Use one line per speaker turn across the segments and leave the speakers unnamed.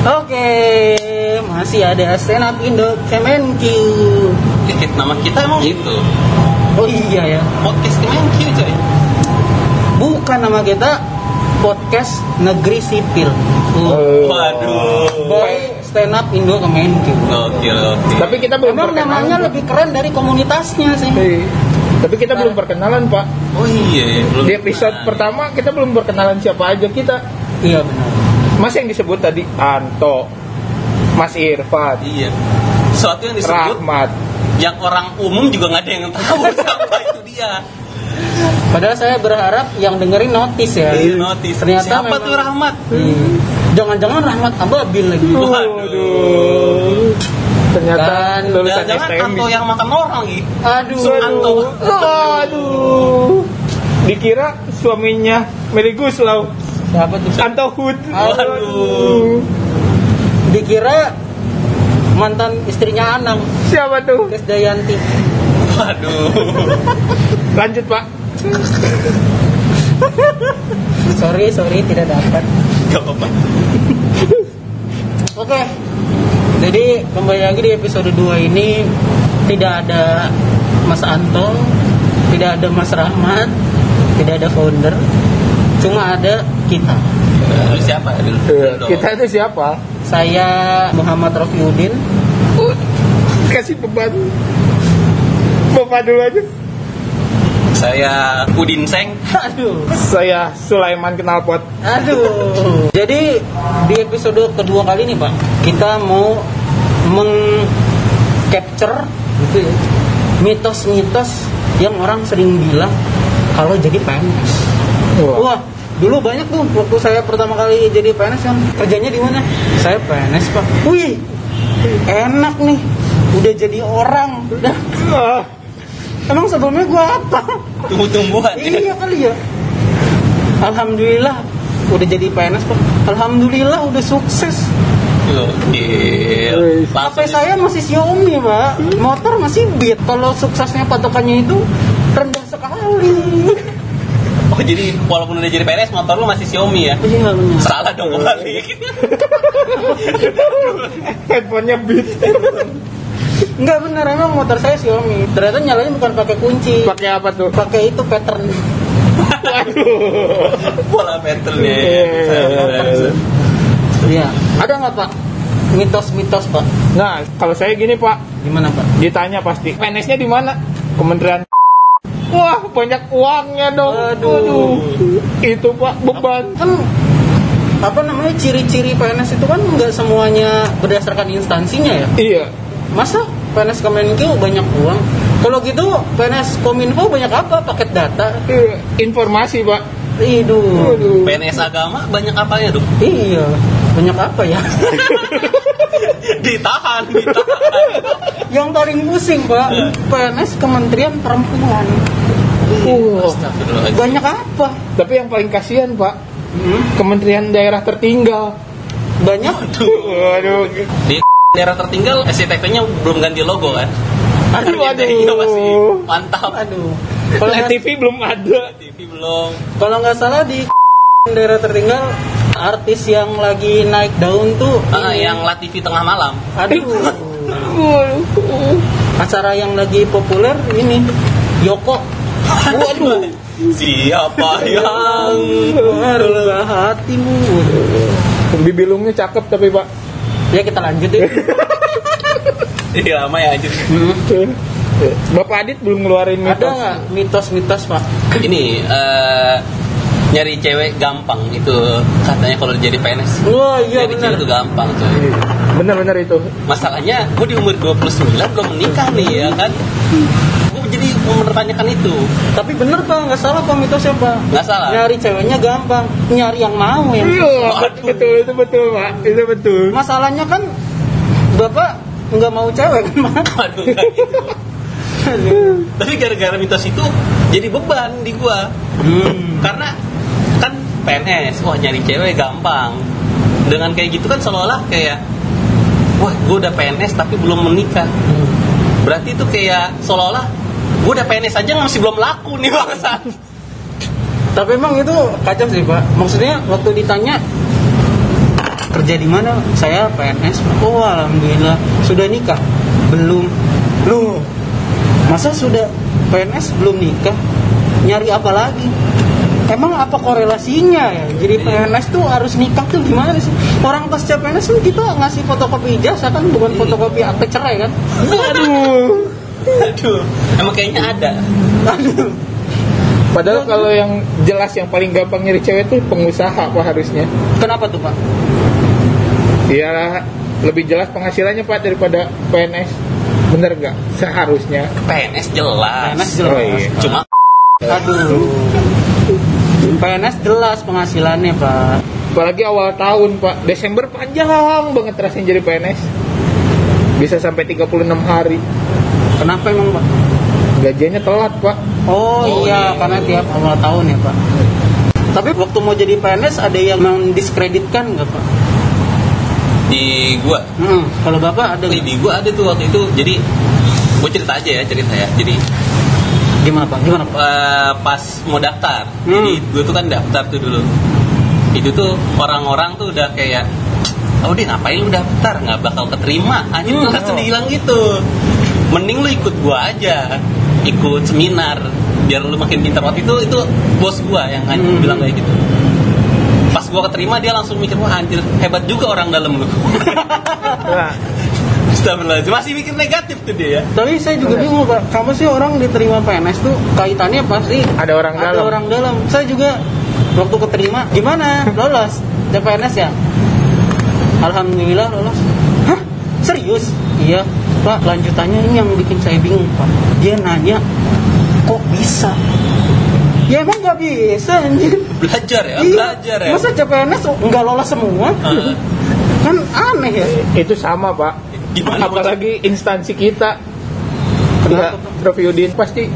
Oke, masih ada stand up Indo Kemenq.
Dikit nama kita emang itu.
Oh iya ya,
Podcast Kemenq coy.
bukan nama kita podcast Negeri Sipil.
Oh.
Waduh.
By stand up Indo Kemenq.
Gokil, gokil.
Tapi kita belum perkenalan.
namanya lebih keren dari komunitasnya sih.
Iya. Tapi kita belum perkenalan pak.
Oh iya, belum
Di episode pertama kita belum perkenalan siapa aja kita.
Iya benar.
Mas yang disebut tadi Anto, Mas Irfan,
Iya. Sesuatu yang disebut
Rahmat.
yang orang umum juga nggak ada yang tahu siapa itu dia.
Padahal saya berharap yang dengerin notice ya.
Iya, notis.
Ternyata
Siapa
memang-
tuh Rahmat?
Hmm. Jangan-jangan Rahmat Ababil lagi.
Waduh. Ternyata
Kan,
lulusan
Jangan
STM.
Anto yang makan orang gitu.
Aduh.
Anto.
Aduh. Dikira suaminya Meli Guslau,
Siapa tuh?
Anto Hud.
Waduh.
Dikira mantan istrinya Anang,
Siapa tuh?
Des Dayanti.
Waduh.
Lanjut pak.
Sorry, sorry tidak dapat.
Gak apa-apa.
Oke. Jadi kembali lagi di episode 2 ini tidak ada Mas Anto, tidak ada Mas Rahmat, tidak ada founder, cuma ada kita.
Lu siapa? Dulu. Dulu.
Kita itu siapa?
Saya Muhammad Rofiudin.
Kasih beban. Bapak dulu aja.
Saya Udin Seng.
Aduh.
Saya Sulaiman Kenalpot.
Aduh. Jadi di episode kedua kali ini, Pak, kita mau meng-capture gitu ya, mitos-mitos yang orang sering bilang kalau jadi PNS.
Wah.
Wah, dulu banyak tuh waktu saya pertama kali jadi PNS kan kerjanya di mana? Saya PNS, Pak. Wih, enak nih. Udah jadi orang. Udah.
Ah,
Emang sebelumnya gua apa?
Tumbuh-tumbuhan. ya.
Iya kali ya. Alhamdulillah udah jadi PNS pak. Alhamdulillah udah sukses.
Gokil.
HP saya masih Xiaomi pak. Motor masih Beat. Kalau suksesnya patokannya itu rendah sekali.
Oh jadi walaupun udah jadi PNS motor lu masih Xiaomi ya?
Iya benar.
Salah dong kembali.
handphonenya beat.
Enggak benar emang motor saya Xiaomi. Ternyata nyalanya bukan pakai kunci.
Pakai apa tuh?
Pakai itu pattern.
Waduh.
Pola patternnya.
Iya.
Iya. Ada nggak pak? Mitos-mitos pak.
Nah, kalau saya gini Pak,
Gimana pak?
ditanya pasti, PNS-nya di mana? Kementerian Wah, banyak uangnya dong.
Aduh.
Itu Pak beban.
kan apa namanya ciri-ciri PNS itu kan nggak semuanya berdasarkan instansinya ya
Iya.
masa PNS Kemenkeu banyak uang kalau gitu PNS Kominfo banyak apa paket data
Iya, Informasi Pak.
Iduh
Waduh.
PNS agama banyak apanya dong?
iya banyak apa ya
ditahan, ditahan.
yang paling pusing pak PNS Kementerian Perempuan
Uh,
banyak apa
tapi yang paling kasihan Pak,
Hmm,
Kementerian Daerah Tertinggal.
banyak
Waduh.
Di daerah tertinggal SCTV-nya belum ganti logo kan?
Aduh, aduh.
iya masih mantap.
aduh kalau
TV belum ada.
TV belum.
kalau nggak salah di daerah tertinggal artis yang lagi naik daun tuh
Ah,
ini.
yang Latifi tengah malam.
aduh acara yang lagi populer ini Yoko waduh
Siapa yang
Marah hatimu
Bibilungnya cakep tapi Pak.
ya kita lanjut ya
Iya lama ya anjir.
Bapak Adit belum ngeluarin
ada
mitos.
nggak mitos-mitos pak
Ini eh, nyari cewek gampang itu katanya kalau jadi PNS.
wah iya
Jadi
benar
cewek itu gampang coy.
Bener-bener itu.
Masalahnya gue di umur 29 belum menikah nih ya kan. Gue jadi mempertanyakan itu.
tapi bener pak nggak salah pak mitosnya pak
Nggak salah.
nyari ceweknya gampang nyari yang mau yang
Iya, betul itu betul Pak. Itu betul.
masalahnya kan bapak nggak mau cewek kan pak
gitu.
Aduh.
Tapi gara-gara mitos itu jadi beban di gua.
Hmm.
Karena PNS, wah nyari cewek gampang. Dengan kayak gitu kan seolah-olah kayak wah gue udah PNS tapi belum menikah. Berarti itu kayak seolah-olah gue udah PNS aja masih belum laku nih bangsa.
Tapi emang itu kacau sih pak. Maksudnya waktu ditanya kerja di mana saya PNS oh alhamdulillah sudah nikah belum loh masa sudah PNS belum nikah nyari apa lagi emang apa korelasinya ya jadi PNS tuh harus nikah tuh gimana sih orang pasca PNS tuh kita ngasih fotokopi ijazah kan bukan fotokopi akte cerai kan aduh
Aduh, emang kayaknya ada.
aduh
Padahal kalau yang jelas yang paling gampang nyari cewek tuh pengusaha pak harusnya.
kenapa tuh pak
Ya lebih jelas penghasilannya pak daripada PNS. Bener nggak? Seharusnya.
PNS jelas.
PNS jelas
Oh, iya.
Cuma
aduh PNS jelas penghasilannya pak
Apalagi awal tahun pak. Desember panjang banget rasanya jadi PNS. Bisa sampai 36 hari.
kenapa emang pak
Gajiannya telat pak.
Oh,
Oh,
iya,
iya.
karena tiap awal tahun ya Pak. Tapi waktu mau jadi PNS ada yang mendiskreditkan nggak Pak?
di gua,
Hmm, kalau Bapak ada
di, di gua ada tuh waktu itu. Jadi gua cerita aja ya cerita ya. Jadi
Gimana Pak? Gimana Pak?
eh, pas mau daftar,
Hmm.
jadi gua tuh kan daftar tuh dulu. Itu tuh orang-orang tuh udah kayak Oh dia ngapain lu daftar nggak bakal keterima anjing
Hmm.
langsung dibilang gitu mending lu ikut gua aja ikut seminar biar lu makin pintar waktu itu itu bos gua yang
Hmm.
bilang kayak gitu pas gua keterima dia langsung mikir wah anjir hebat juga orang dalam lu Astagfirullahaladzim. masih mikir negatif tuh dia ya
Tapi saya juga bingung Pak. Kamu sih orang diterima PNS tuh kaitannya pasti
ada orang
ada
dalam.
orang dalam. Saya juga waktu keterima gimana? Lolos di PNS ya? Alhamdulillah lolos. Hah? Serius? Iya. Pak, lanjutannya ini yang bikin saya bingung, Pak. Dia nanya, kok bisa? Ya emang nggak bisa anjir.
belajar ya
Iya.
belajar ya
Masa CPNS nggak lolos semua?
Heeh.
kan aneh ya.
Itu sama pak.
Gimana
Apalagi instansi kita. Ya, Prof Yudin pasti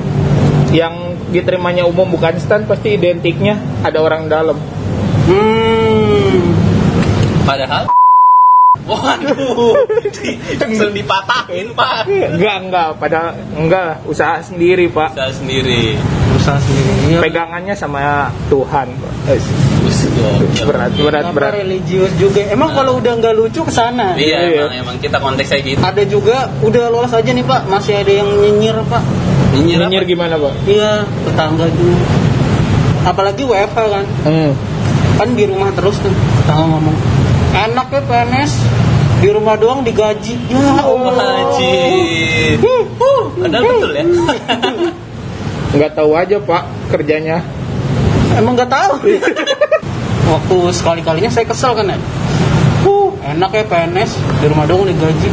yang diterimanya umum bukan stan pasti identiknya ada orang dalam.
Hmm.
padahal waduh di, langsung dipatahin pak
Enggak enggak, padahal enggak usaha sendiri pak.
saya sendiri
Usaha sendiri. Iya.
Pegangannya sama Tuhan. Eh,
gokil.
Berat berat
religius juga. Emang kalau udah nggak lucu ke sana.
Iya,
Iya.
emang, emang kita konteksnya gitu.
Ada juga udah lolos aja nih Pak, masih ada yang nyinyir Pak.
Nyinyir, apa?
Nyinyir gimana pak?
Iya, tetangga juga. Apalagi WFH kan.
Hmm.
Kan di rumah terus tuh. Tetangga ngomong, "Enak ya PNS, di rumah doang digaji." Ya
Oh,
Allah.
haji. Padahal betul ya.
Nggak tahu aja pak kerjanya.
Emang nggak tahu. Waktu sekali-kalinya saya kesel kan ya. Uh, enak ya PNS di rumah dong digaji.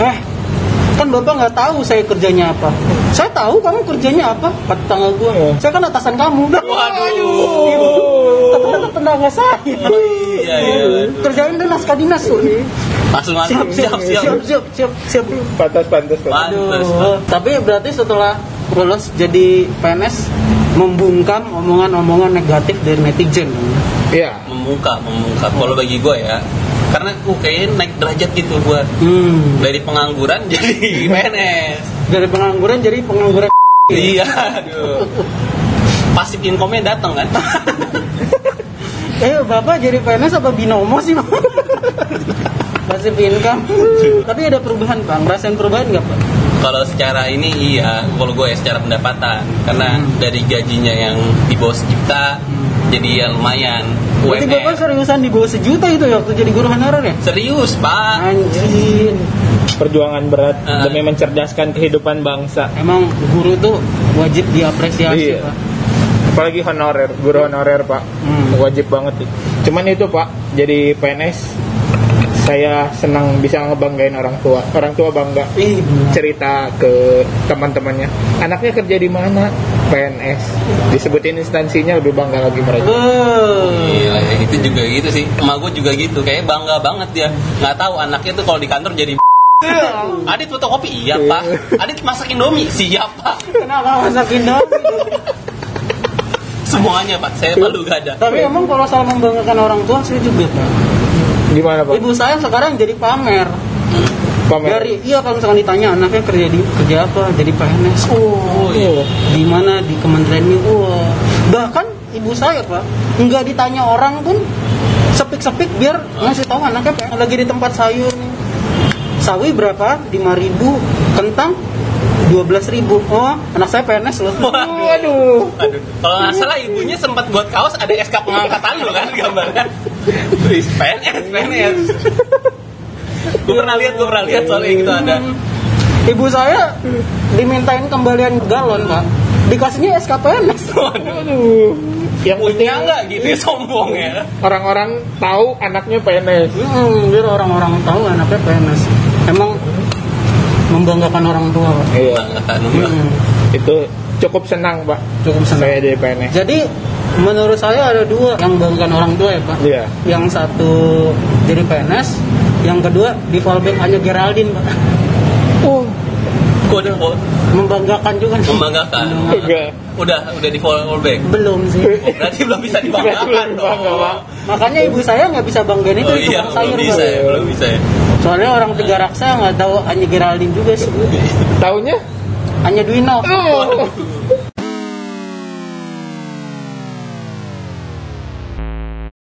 Eh, kan bapak nggak tahu saya kerjanya apa. Saya tahu kamu kerjanya apa. Kata tetangga gue.
Oh.
Saya kan atasan kamu.
Waduh.
Kata tetangga saya.
Iya, iya.
Kerjain deh naskah dinas tuh.
Langsung
Siap,
masuk.
siap, siap, siap, siap, siap.
Pantas pantas
Aduh. Tapi berarti setelah lulus jadi PNS membungkam omongan-omongan negatif dari netizen.
Iya.
Membuka, membuka. Kalau bagi gue ya, karena uh kayaknya naik derajat gitu gue
Hmm.
dari pengangguran jadi PNS.
dari pengangguran jadi pengangguran
Iya, aduh. Pasif income-nya datang kan?
eh bapak jadi PNS apa binomo sih Pak? passive income tapi ada perubahan pak ngerasain perubahan nggak pak
Kalau secara ini iya, kalau gue ya secara pendapatan karena
Hmm.
dari gajinya yang di bawah sejuta jadi ya lumayan
berarti bapak
UMR.
seriusan di bawah sejuta itu ya waktu jadi guru honorer ya
Serius pak,
anjir
Perjuangan berat
Ah.
demi mencerdaskan kehidupan bangsa.
emang guru tuh wajib diapresiasi
Iya.
pak
Apalagi honorer, guru honorer pak.
Hmm.
Wajib banget. sih. Cuman itu pak, jadi PNS saya senang bisa ngebanggain orang tua. Orang tua bangga
Ih, bener.
cerita ke teman-temannya. Anaknya kerja di mana? PNS. Disebutin instansinya lebih bangga lagi mereka.
Eh,
Gila, ya, itu juga gitu sih. Emak gue juga gitu, kayak bangga banget dia. Nggak tahu anaknya tuh kalau di kantor jadi Adit fotokopi iya pak. Adit masak indomie siap pak.
kenapa masakin dong
Semuanya pak. Saya malu gak ada.
tapi emang kalau soal membanggakan orang tua saya juga pak
Gimana pak?
ibu saya sekarang jadi pamer
Pamer.
dari iya kalau misalkan ditanya anaknya kerja di kerja apa jadi PNS oh,
Oh.
di mana di kementerian ini wah bahkan ibu saya pak nggak ditanya orang pun sepik-sepik biar ngasih tahu anaknya Pak, lagi di tempat sayur nih. Sawi berapa? 5.000 Kentang 12.000 Oh, anak saya PNS loh.
Waduh.
Aduh, kalau nggak salah ibunya sempat buat kaos ada SK pengangkatan lo kan gambarnya. Wih, PNS, PNS. gue pernah lihat, gue pernah lihat soalnya gitu ada.
Ibu saya dimintain kembalian galon, Pak. Dikasihnya SKPNS.
Waduh,
Yang penting
punya nggak gitu ya sombong ya?
orang-orang tahu anaknya PNS.
Hmm, biar orang-orang tahu anaknya PNS. Emang membanggakan orang tua, Pak.
Iya.
Hmm,
Itu cukup senang, Pak.
cukup senang.
Saya jadi PNS.
Jadi menurut saya ada dua yang membanggakan orang tua ya, Pak.
Iya.
Yang satu jadi PNS, yang kedua di fallback hanya Geraldine, Pak.
Oh,
Kok udah kok
Membanggakan juga.
membanggakan?
enggak.
Udah, udah di fallback.
Belum sih.
Berarti belum bisa dibanggakan dong.
Makanya ibu saya nggak bisa banggain itu
Oh
di
iya, belum
sayur,
bisa ya, belum bisa ya.
Soalnya orang tiga raksa nggak tahu hanya Geraldine juga sih.
Taunya?
Hanya Dwino.
Oh.